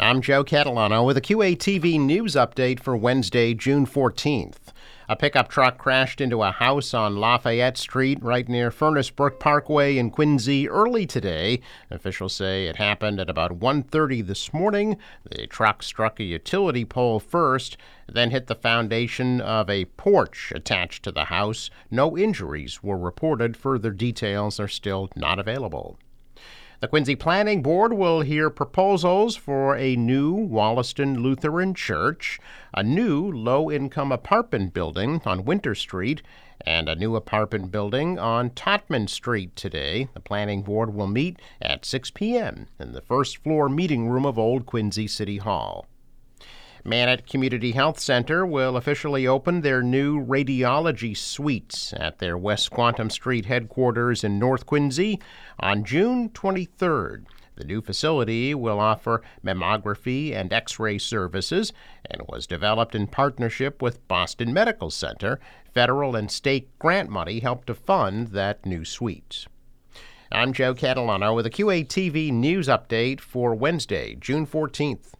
I'm Joe Catalano with a QATV news update for Wednesday, June 14th. A pickup truck crashed into a house on Lafayette Street right near Furnace Brook Parkway in Quincy early today. Officials say it happened at about 1:30 this morning. The truck struck a utility pole first, then hit the foundation of a porch attached to the house. No injuries were reported. Further details are still not available. The Quincy Planning Board will hear proposals for a new Wollaston Lutheran Church, a new low income apartment building on Winter Street, and a new apartment building on Totman Street today. The Planning Board will meet at 6 p.m. in the first floor meeting room of Old Quincy City Hall. Manet Community Health Center will officially open their new radiology suites at their West Squantum Street headquarters in North Quincy on June 23rd. The new facility will offer mammography and x ray services and was developed in partnership with Boston Medical Center. Federal and state grant money helped to fund that new suite. I'm Joe Catalano with a QATV news update for Wednesday, June 14th.